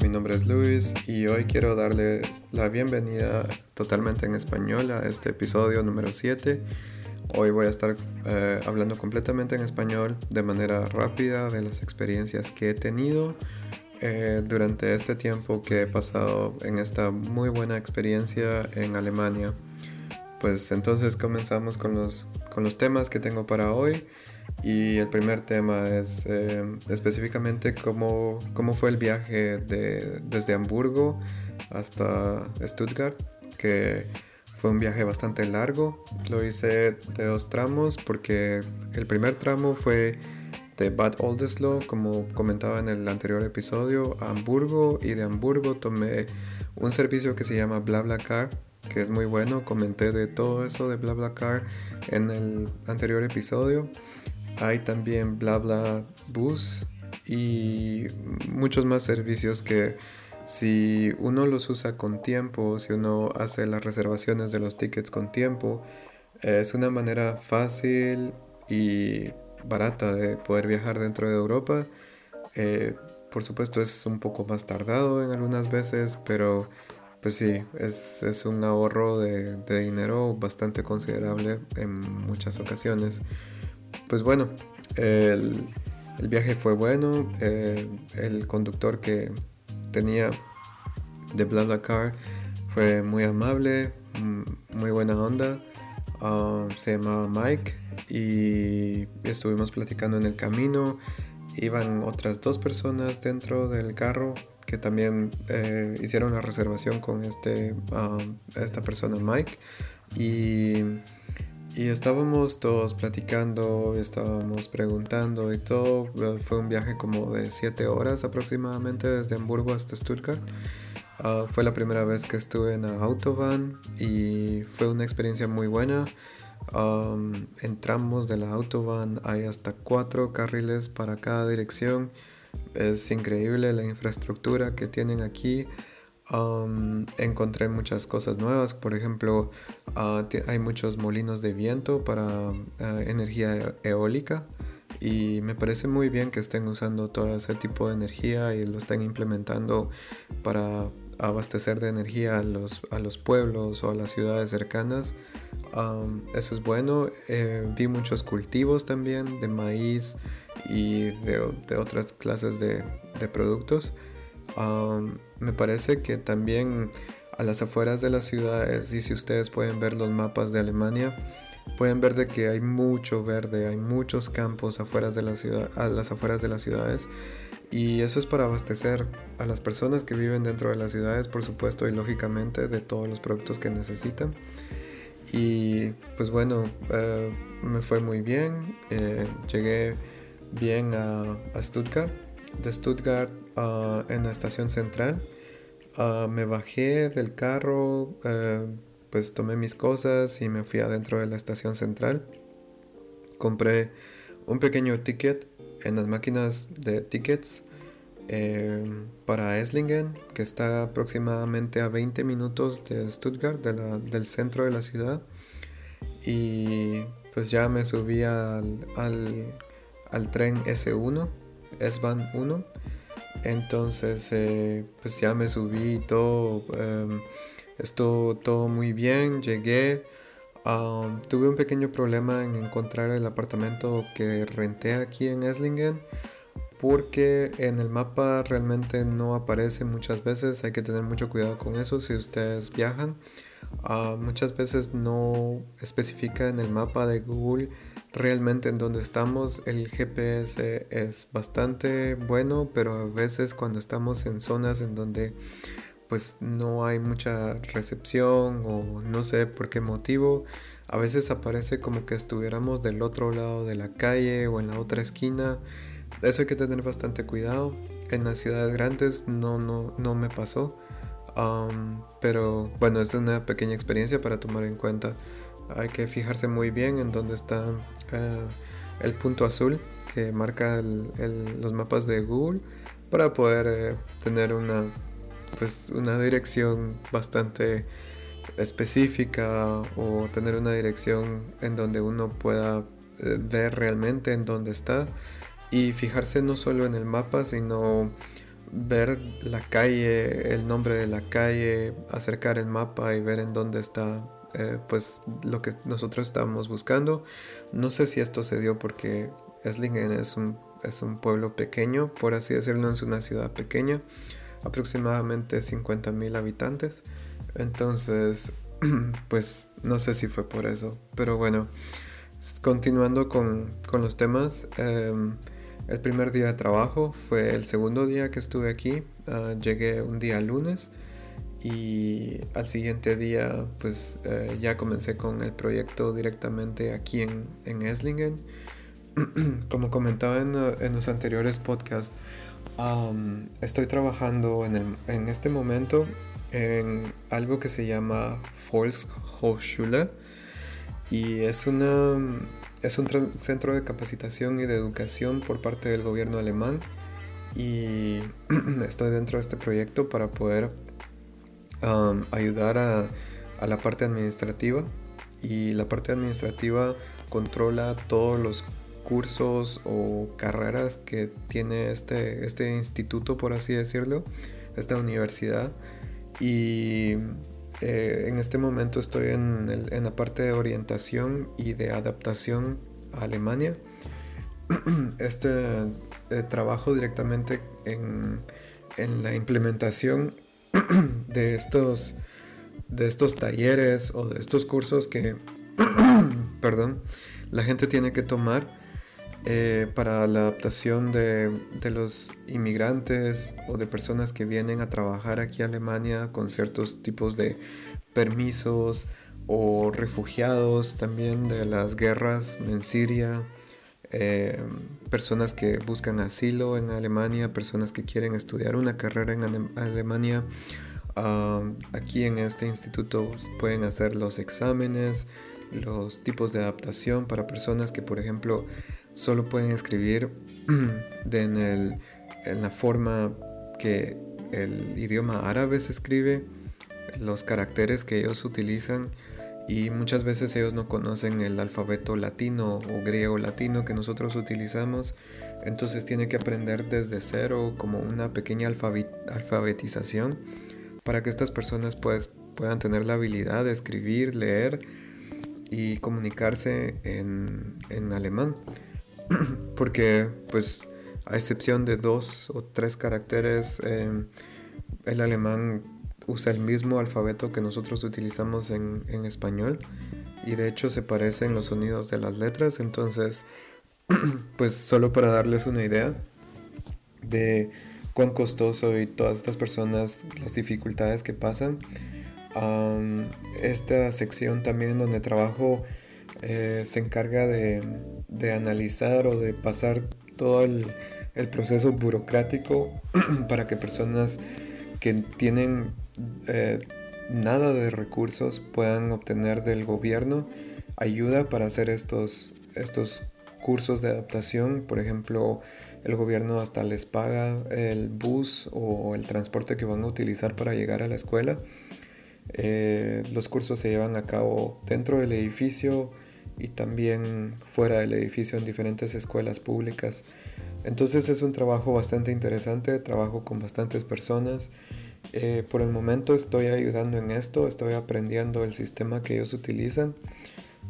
mi nombre es Luis y hoy quiero darles la bienvenida totalmente en español a este episodio número 7. Hoy voy a estar eh, hablando completamente en español de manera rápida de las experiencias que he tenido eh, durante este tiempo que he pasado en esta muy buena experiencia en Alemania. Pues entonces comenzamos con los, con los temas que tengo para hoy. Y el primer tema es eh, específicamente cómo, cómo, fue el viaje de, desde Hamburgo hasta Stuttgart, que fue un viaje bastante largo. Lo hice de dos tramos porque el primer tramo fue de Bad Oldesloe, como comentaba en el anterior episodio, a Hamburgo y de Hamburgo tomé un servicio que se llama BlaBlaCar, que es muy bueno. Comenté de todo eso de BlaBlaCar en el anterior episodio. Hay también BlaBla Bus y muchos más servicios que si uno los usa con tiempo, si uno hace las reservaciones de los tickets con tiempo, es una manera fácil y barata de poder viajar dentro de Europa. Eh, por supuesto es un poco más tardado en algunas veces, pero pues sí, es, es un ahorro de, de dinero bastante considerable en muchas ocasiones pues bueno, el, viaje fue bueno, el conductor que tenía de BlaBlaCar fue muy amable, mm, muy buena onda, ah, se llamaba Mike y estuvimos platicando en el camino, iban otras dos personas dentro del carro que también eh, hicieron la reservación con este, ah, esta persona Mike y y estábamos todos platicando, estábamos preguntando y todo. Fue un viaje como de 7 horas aproximadamente desde Hamburgo hasta Stuttgart. Ah, fue la primera vez que estuve en la Autobahn y fue una experiencia muy buena. entramos de la Autobahn, hay hasta cuatro carriles para cada dirección. Es increíble la infraestructura que tienen aquí encontré muchas cosas nuevas, por ejemplo, ah, hay muchos molinos de viento para ah, energía eólica y me parece muy bien que estén usando todo ese tipo de energía y lo estén implementando para abastecer de energía a los, a los pueblos o a las ciudades cercanas. eso es bueno. Eh, vi muchos cultivos también de maíz y de, otras clases de, de productos me parece que también a las afueras de las ciudades, y si ustedes pueden ver los mapas de Alemania, pueden ver de que hay mucho verde, hay muchos campos afuera de la ciudad, a las afueras de las ciudades. Y eso es para abastecer a las personas que viven dentro de las ciudades, por supuesto, y lógicamente de todos los productos que necesitan. Y pues bueno, eh, me fue muy bien. Eh, llegué bien a, a Stuttgart. De Stuttgart en la estación central. me bajé del carro, eh, pues tomé mis cosas y me fui adentro de la estación central. Compré un pequeño ticket en las máquinas de tickets eh, para Esslingen, que está aproximadamente a 20 minutos de Stuttgart, del centro de la ciudad. Y pues ya me subí al, al, al tren S1, S-Bahn 1 entonces, eh, pues ya me subí todo. Em, estuvo todo muy bien. Llegué. tuve un pequeño problema en encontrar el apartamento que renté aquí en Eslingen. Porque en el mapa realmente no aparece muchas veces. Hay que tener mucho cuidado con eso si ustedes viajan. Ah, muchas veces no especifica en el mapa de Google realmente en donde estamos. El GPS es bastante bueno, pero a veces cuando estamos en zonas en donde pues no hay mucha recepción o no sé por qué motivo, a veces aparece como que estuviéramos del otro lado de la calle o en la otra esquina. Eso hay que tener bastante cuidado. En las ciudades grandes no, no, no me pasó. Pero bueno, es una pequeña experiencia para tomar en cuenta. Hay que fijarse muy bien en dónde está eh, el punto azul que marca los mapas de Google para poder eh, tener una, pues, una dirección bastante específica o tener una dirección en donde uno pueda eh, ver realmente en dónde está y fijarse no solo en el mapa sino ver la calle, el nombre de la calle, acercar el mapa y ver en dónde está eh, pues lo que nosotros estábamos buscando. No sé si esto se dio porque Esslingen es un, es un pueblo pequeño, por así decirlo, es una ciudad pequeña, aproximadamente 50.000 habitantes. Entonces, pues no sé si fue por eso, pero bueno, continuando con, los temas. Em, el primer día de trabajo fue el segundo día que estuve aquí. Ah, llegué un día lunes y al siguiente día pues eh, ya comencé con el proyecto directamente aquí en, en Esslingen. Como comentaba en, los anteriores podcasts, estoy trabajando en, en, este momento en algo que se llama Volkshochschule y es una es un centro de capacitación y de educación por parte del gobierno alemán y estoy dentro de este proyecto para poder ayudar a, la parte administrativa y la parte administrativa controla todos los cursos o carreras que tiene este, este instituto, por así decirlo, esta universidad. Y eh, en este momento estoy en, la parte de orientación y de adaptación a Alemania. Este eh, trabajo directamente en, la implementación de estos, de estos talleres o de estos cursos que perdón, la gente tiene que tomar eh, para la adaptación de, los inmigrantes o de personas que vienen a trabajar aquí a Alemania con ciertos tipos de permisos o refugiados también de las guerras en Siria, eh, personas que buscan asilo en Alemania, personas que quieren estudiar una carrera en Alemania. Aquí en este instituto pueden hacer los exámenes, los tipos de adaptación para personas que, por ejemplo, solo pueden escribir en, la forma que el idioma árabe se escribe, los caracteres que ellos utilizan y muchas veces ellos no conocen el alfabeto latino o griego latino que nosotros utilizamos, entonces tiene que aprender desde cero como una pequeña alfabetización para que estas personas pues, puedan tener la habilidad de escribir, leer y comunicarse en, en alemán. porque pues a excepción de dos o tres caracteres, em, el alemán usa el mismo alfabeto que nosotros utilizamos en, español y de hecho se parecen los sonidos de las letras, entonces pues solo para darles una idea de cuán costoso y todas estas personas, las dificultades que pasan. esta sección también donde trabajo eh, se encarga de, analizar o de pasar todo el, proceso burocrático para que personas que tienen eh, nada de recursos puedan obtener del gobierno ayuda para hacer estos, estos cursos de adaptación. Por ejemplo, el gobierno hasta les paga el bus o el transporte que van a utilizar para llegar a la escuela. Eh, los cursos se llevan a cabo dentro del edificio y también fuera del edificio en diferentes escuelas públicas. Entonces es un trabajo bastante interesante, trabajo con bastantes personas. Eh, por el momento estoy ayudando en esto, estoy aprendiendo el sistema que ellos utilizan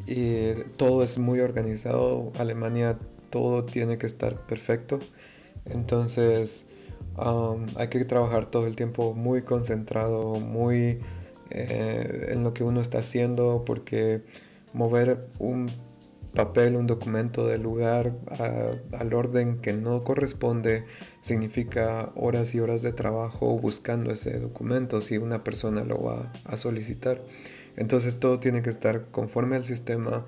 y todo es muy organizado. Alemania todo tiene que estar perfecto. Entonces um, hay que trabajar todo el tiempo muy concentrado, muy eh, en lo que uno está haciendo porque mover un papel, un documento del lugar al orden que no corresponde significa horas y horas de trabajo buscando ese documento si una persona lo va a solicitar. Entonces todo tiene que estar conforme al sistema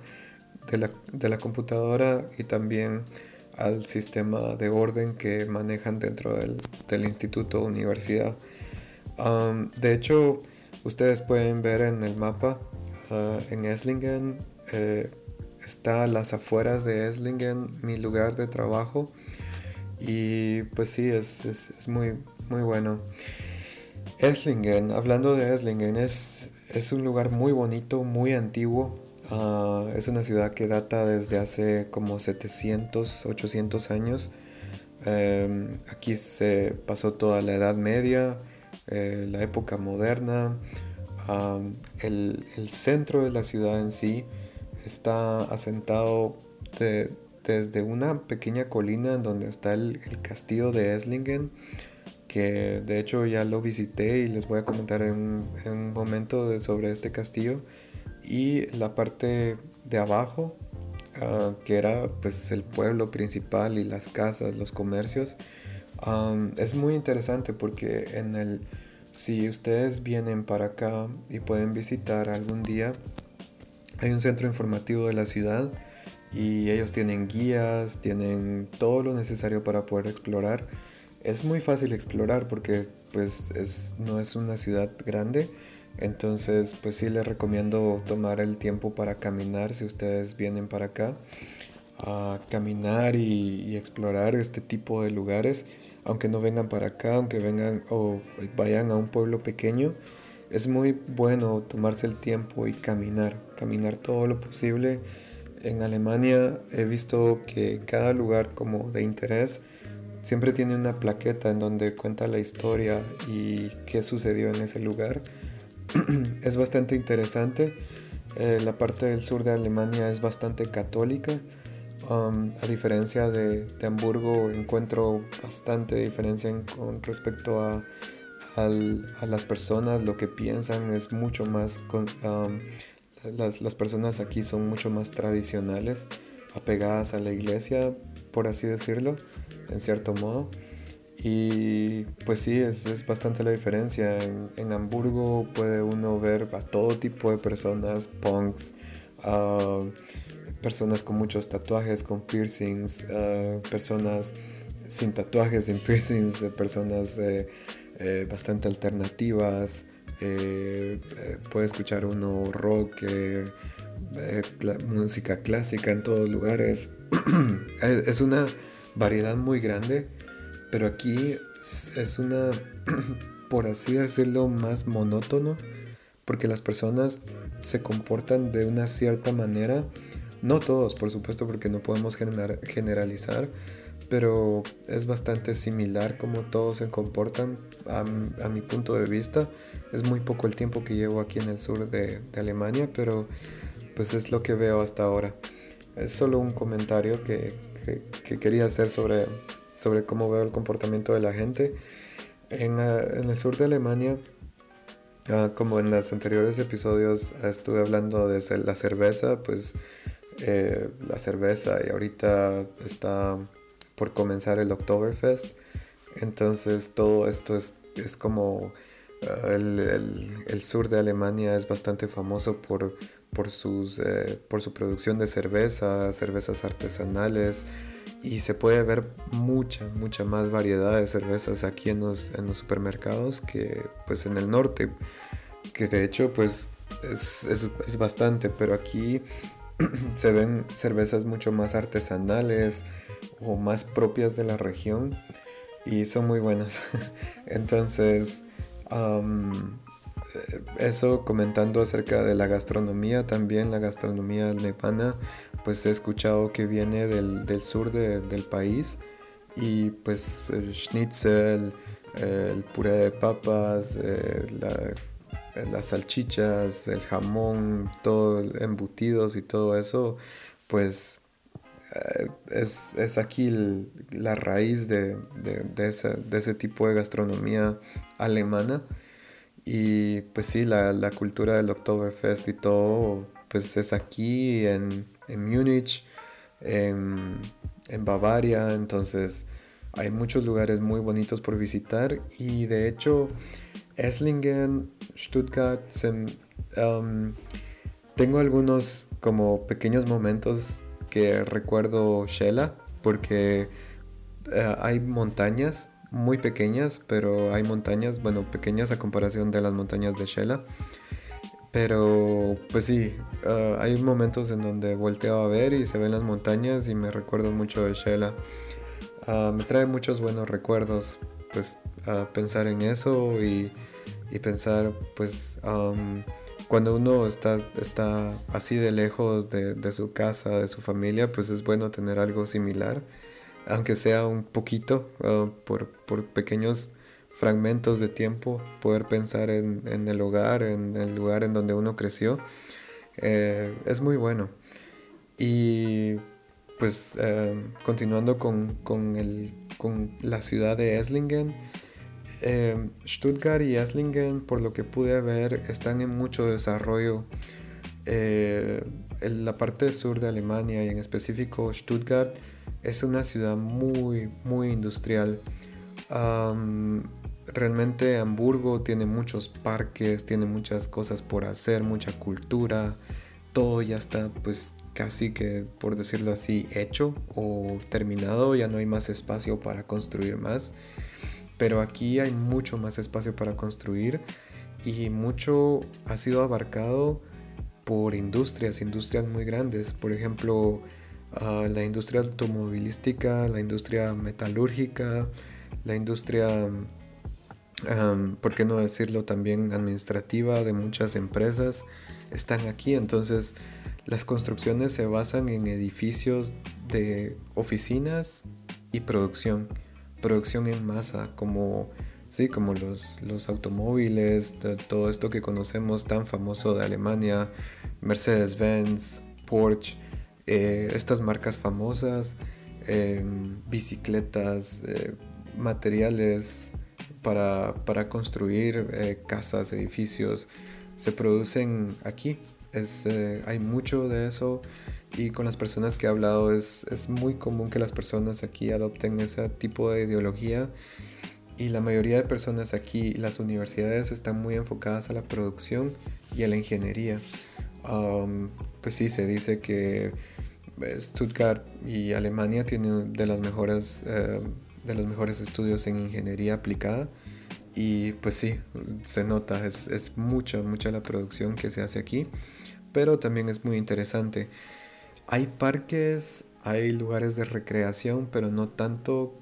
de la, computadora y también al sistema de orden que manejan dentro del, instituto o universidad. de hecho, ustedes pueden ver en el mapa en Esslingen. Eh, está a las afueras de Esslingen, mi lugar de trabajo. Y pues sí, es, muy, muy bueno. Esslingen, hablando de Esslingen, es, es un lugar muy bonito, muy antiguo. Ah, es una ciudad que data desde hace como 700, 800 años. Em, aquí se pasó toda la Edad Media, eh, la época moderna. el, centro de la ciudad en sí está asentado desde una pequeña colina donde está el, castillo de Eslingen, que de hecho ya lo visité y les voy a comentar en, un momento sobre este castillo. Y la parte de abajo Ah, que era pues el pueblo principal y las casas, los comercios. es muy interesante porque en el, si ustedes vienen para acá y pueden visitar algún día, hay un centro informativo de la ciudad y ellos tienen guías, tienen todo lo necesario para poder explorar. Es muy fácil explorar porque pues es, no es una ciudad grande, entonces, pues sí les recomiendo tomar el tiempo para caminar si ustedes vienen para acá. A caminar y, explorar este tipo de lugares. Aunque no vengan para acá, aunque vengan o vayan a un pueblo pequeño, es muy bueno tomarse el tiempo y caminar, caminar todo lo posible. En Alemania he visto que cada lugar como de interés siempre tiene una plaqueta en donde cuenta la historia y qué sucedió en ese lugar. es bastante interesante. Eh, la parte del sur de Alemania es bastante católica. Um, a diferencia de, Hamburgo, encuentro bastante diferencia con respecto a, las personas, lo que piensan es mucho más... Um, las, las, personas aquí son mucho más tradicionales, apegadas a la iglesia, por así decirlo, en cierto modo. Y pues sí, es, bastante la diferencia. En, Hamburgo puede uno ver a todo tipo de personas, punks, ah, personas con muchos tatuajes, con piercings, ah, personas sin tatuajes, sin piercings, de personas eh, eh, bastante alternativas. Eh, puede escuchar uno rock, música clásica en todos lugares. es una variedad muy grande pero aquí es una, por así decirlo, más monótono, porque las personas se comportan de una cierta manera, no todos, por supuesto, porque no podemos generalizar, pero es bastante similar como todos se comportan a, mi punto de vista. Es muy poco el tiempo que llevo aquí en el sur de, Alemania, pero pues es lo que veo hasta ahora. Es solo un comentario que quería hacer sobre sobre cómo veo el comportamiento de la gente. En, ah, el sur de Alemania, ah, como en los anteriores episodios estuve hablando de la cerveza, pues eh, la cerveza y ahorita está por comenzar el Oktoberfest. Entonces todo esto es, es como ah, el, sur de Alemania es bastante famoso por, por, sus, eh, por su producción de cerveza, cervezas artesanales, y se puede ver mucha, mucha más variedad de cervezas aquí en los, en los supermercados que pues en el norte, que de hecho pues es, es, es bastante, pero aquí se ven cervezas mucho más artesanales o más propias de la región y son muy buenas. Entonces, eh, eso comentando acerca de la gastronomía también, la gastronomía alemana, pues he escuchado que viene del, del sur del país y pues el schnitzel, el puré de papas, eh, las salchichas, el jamón, todo embutidos y todo eso, pues eh, es, es, aquí la raíz de, de, de, ese, de, ese, tipo de gastronomía alemana. Y pues sí, la, la cultura del Oktoberfest y todo, pues es aquí en, en Múnich, en, en Bavaria, entonces hay muchos lugares muy bonitos por visitar y de hecho Esslingen, Stuttgart, um, tengo algunos como pequeños momentos que recuerdo Shela porque eh, hay montañas muy pequeñas, pero hay montañas, bueno, pequeñas a comparación de las montañas de Shela. Pero pues sí, ah, hay momentos en donde volteo a ver y se ven las montañas y me recuerdo mucho de Shela. Ah, me trae muchos buenos recuerdos, pues pensar en eso y, pensar pues cuando uno está, está así de lejos de, de, su casa, de su familia, pues es bueno tener algo similar aunque sea un poquito, por, por, pequeños fragmentos de tiempo, poder pensar en, en, el hogar, en el lugar en donde uno creció, eh, es muy bueno. Y pues eh, continuando con, con, el, con, la ciudad de Esslingen, eh, Stuttgart y Esslingen, por lo que pude ver, están en mucho desarrollo. en la parte sur de Alemania y en específico Stuttgart es una ciudad muy, muy industrial. realmente Hamburgo tiene muchos parques, tiene muchas cosas por hacer, mucha cultura. Todo ya está pues casi que, por decirlo así, hecho o terminado. Ya no hay más espacio para construir más. Pero aquí hay mucho más espacio para construir y mucho ha sido abarcado por industrias, industrias muy grandes. Por ejemplo, la industria automovilística, la industria metalúrgica, la industria, ¿por qué no decirlo también administrativa de muchas empresas están aquí. Entonces las construcciones se basan en edificios de oficinas y producción, producción en masa, como, sí, como los, los automóviles, todo esto que conocemos tan famoso de Alemania, Mercedes-Benz, Porsche eh, estas marcas famosas, em, bicicletas, eh, materiales para, construir eh, casas, edificios, se producen aquí. Es, hay mucho de eso y con las personas que he hablado es, es muy común que las personas aquí adopten ese tipo de ideología. Y la mayoría de personas aquí, las universidades están muy enfocadas a la producción y a la ingeniería. pues sí, se dice que eh, Stuttgart y Alemania tienen de las mejores eh, de los mejores estudios en ingeniería aplicada. Y pues sí se nota es, es mucha mucha la producción que se hace aquí. Pero también es muy interesante hay parques hay lugares de recreación pero no tanto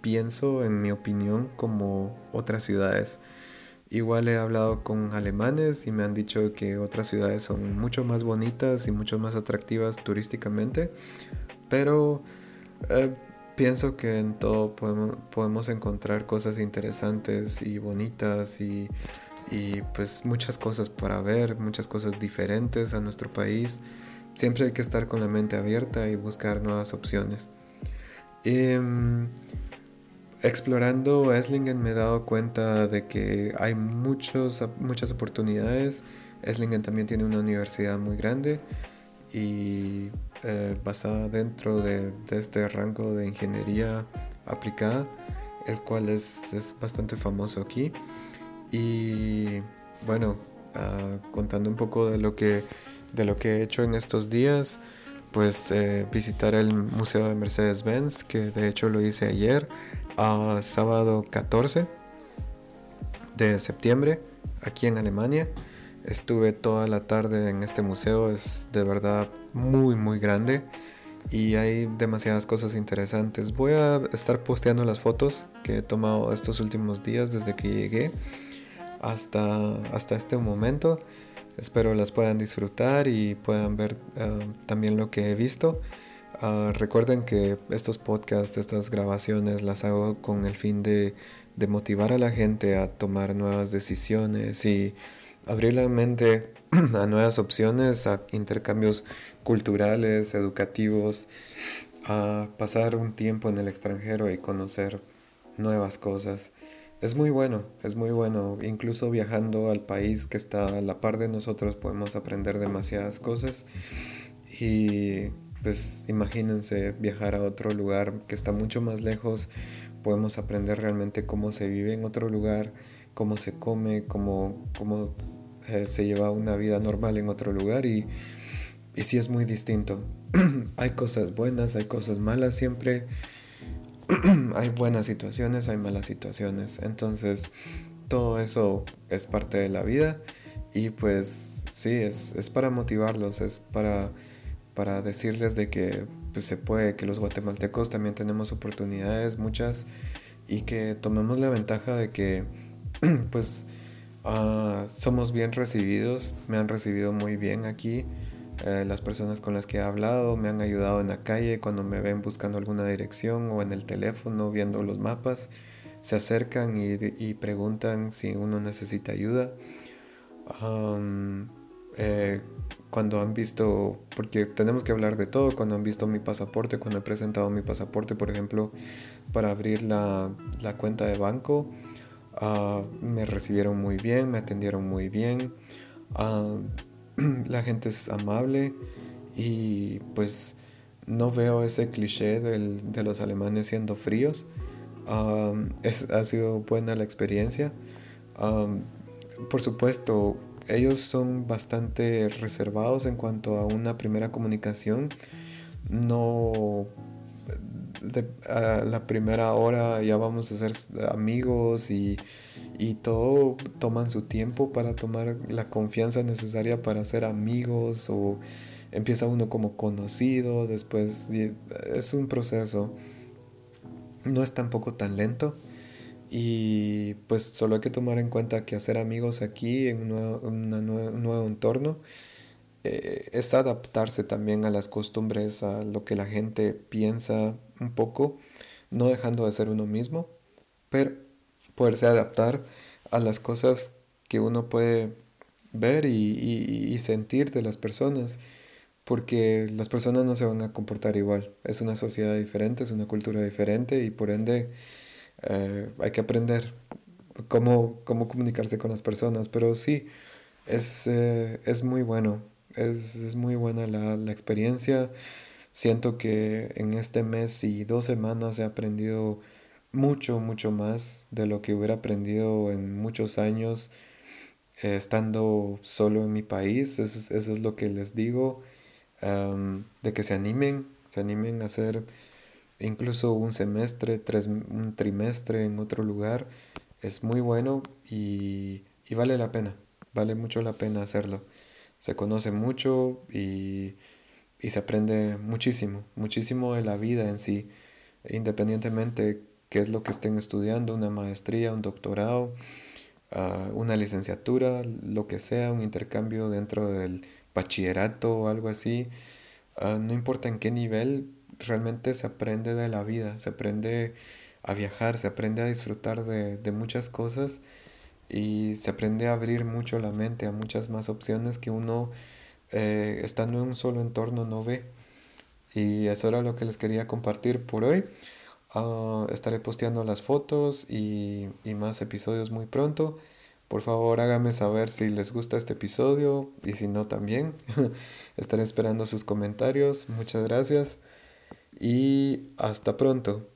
pienso en mi opinión como otras ciudades Igual he hablado con alemanes y me han dicho que otras ciudades son mucho más bonitas y mucho más atractivas turísticamente, pero eh, pienso que en todo podemos, encontrar cosas interesantes y bonitas y, pues muchas cosas para ver, muchas cosas diferentes a nuestro país. Siempre hay que estar con la mente abierta y buscar nuevas opciones. Em, explorando Esslingen me he dado cuenta de que hay muchos, muchas oportunidades. Esslingen también tiene una universidad muy grande y eh, basada dentro de, este rango de ingeniería aplicada, el cual es, bastante famoso aquí. Y bueno, ah, contando un poco de lo, que, de lo que he hecho en estos días, pues eh, visitar el Museo de Mercedes-Benz, que de hecho lo hice ayer sábado 14 de septiembre aquí en Alemania. Estuve toda la tarde en este museo, es de verdad muy muy grande y hay demasiadas cosas interesantes. Voy a estar posteando las fotos que he tomado estos últimos días desde que llegué hasta, hasta este momento. Espero las puedan disfrutar y puedan ver eh, también lo que he visto. Ah, recuerden que estos podcasts, estas grabaciones las hago con el fin de, motivar a la gente a tomar nuevas decisiones y abrir la mente a nuevas opciones, a intercambios culturales, educativos, a pasar un tiempo en el extranjero y conocer nuevas cosas. Es muy bueno, es muy bueno. Incluso viajando al país que está a la par de nosotros podemos aprender demasiadas cosas. Y pues imagínense viajar a otro lugar que está mucho más lejos, podemos aprender realmente cómo se vive en otro lugar, cómo se come, cómo, cómo eh, se lleva una vida normal en otro lugar y, y sí es muy distinto. hay cosas buenas, hay cosas malas siempre. hay buenas situaciones, hay malas situaciones. Entonces, todo eso es parte de la vida y pues sí, es, es para motivarlos, es para para decirles de que pues, se puede, que los guatemaltecos también tenemos oportunidades, muchas, y que tomemos la ventaja de que pues ah, somos bien recibidos, me han recibido muy bien aquí, Eh, las personas con las que he hablado me han ayudado en la calle cuando me ven buscando alguna dirección o en el teléfono viendo los mapas. Se acercan y, preguntan si uno necesita ayuda. Eh, cuando han visto, porque tenemos que hablar de todo, cuando han visto mi pasaporte, cuando he presentado mi pasaporte, por ejemplo, para abrir la, la cuenta de banco, ah, me recibieron muy bien, me atendieron muy bien. Ah, la gente es amable y pues no veo ese cliché de los alemanes siendo fríos. ha sido buena la experiencia. por supuesto, ellos son bastante reservados en cuanto a una primera comunicación. No la primera hora ya vamos a ser amigos y y todo toman su tiempo para tomar la confianza necesaria para ser amigos o empieza uno como conocido, después es un proceso, no es tampoco tan lento y pues solo hay que tomar en cuenta que hacer amigos aquí en un nuevo, entorno eh, es adaptarse también a las costumbres, a lo que la gente piensa un poco, no dejando de ser uno mismo, pero poderse adaptar a las cosas que uno puede ver y, sentir de las personas, porque las personas no se van a comportar igual. Es una sociedad diferente, es una cultura diferente y por ende eh, hay que aprender cómo, cómo comunicarse con las personas. Pero sí, es, eh, es muy bueno, es, es muy buena la, la experiencia. Siento que en este mes y dos semanas he aprendido mucho, mucho más de lo que hubiera aprendido en muchos años eh, estando solo en mi país. Eso, es lo que les digo, de que se animen, se animen a hacer incluso un semestre, tres, un trimestre en otro lugar. Es muy bueno y, y vale la pena, vale mucho la pena hacerlo. Se conoce mucho y, y se aprende muchísimo, muchísimo de la vida en sí, independientemente qué es lo que estén estudiando, una maestría, un doctorado, ah, una licenciatura, lo que sea, un intercambio dentro del bachillerato o algo así. Ah, no importa en qué nivel, realmente se aprende de la vida, se aprende a viajar, se aprende a disfrutar de, muchas cosas y se aprende a abrir mucho la mente a muchas más opciones que uno eh, estando en un solo entorno no ve. Y eso era lo que les quería compartir por hoy. Ah, estaré posteando las fotos y, y, más episodios muy pronto. Por favor háganme saber si les gusta este episodio y si no también. estaré esperando sus comentarios. Muchas gracias y hasta pronto.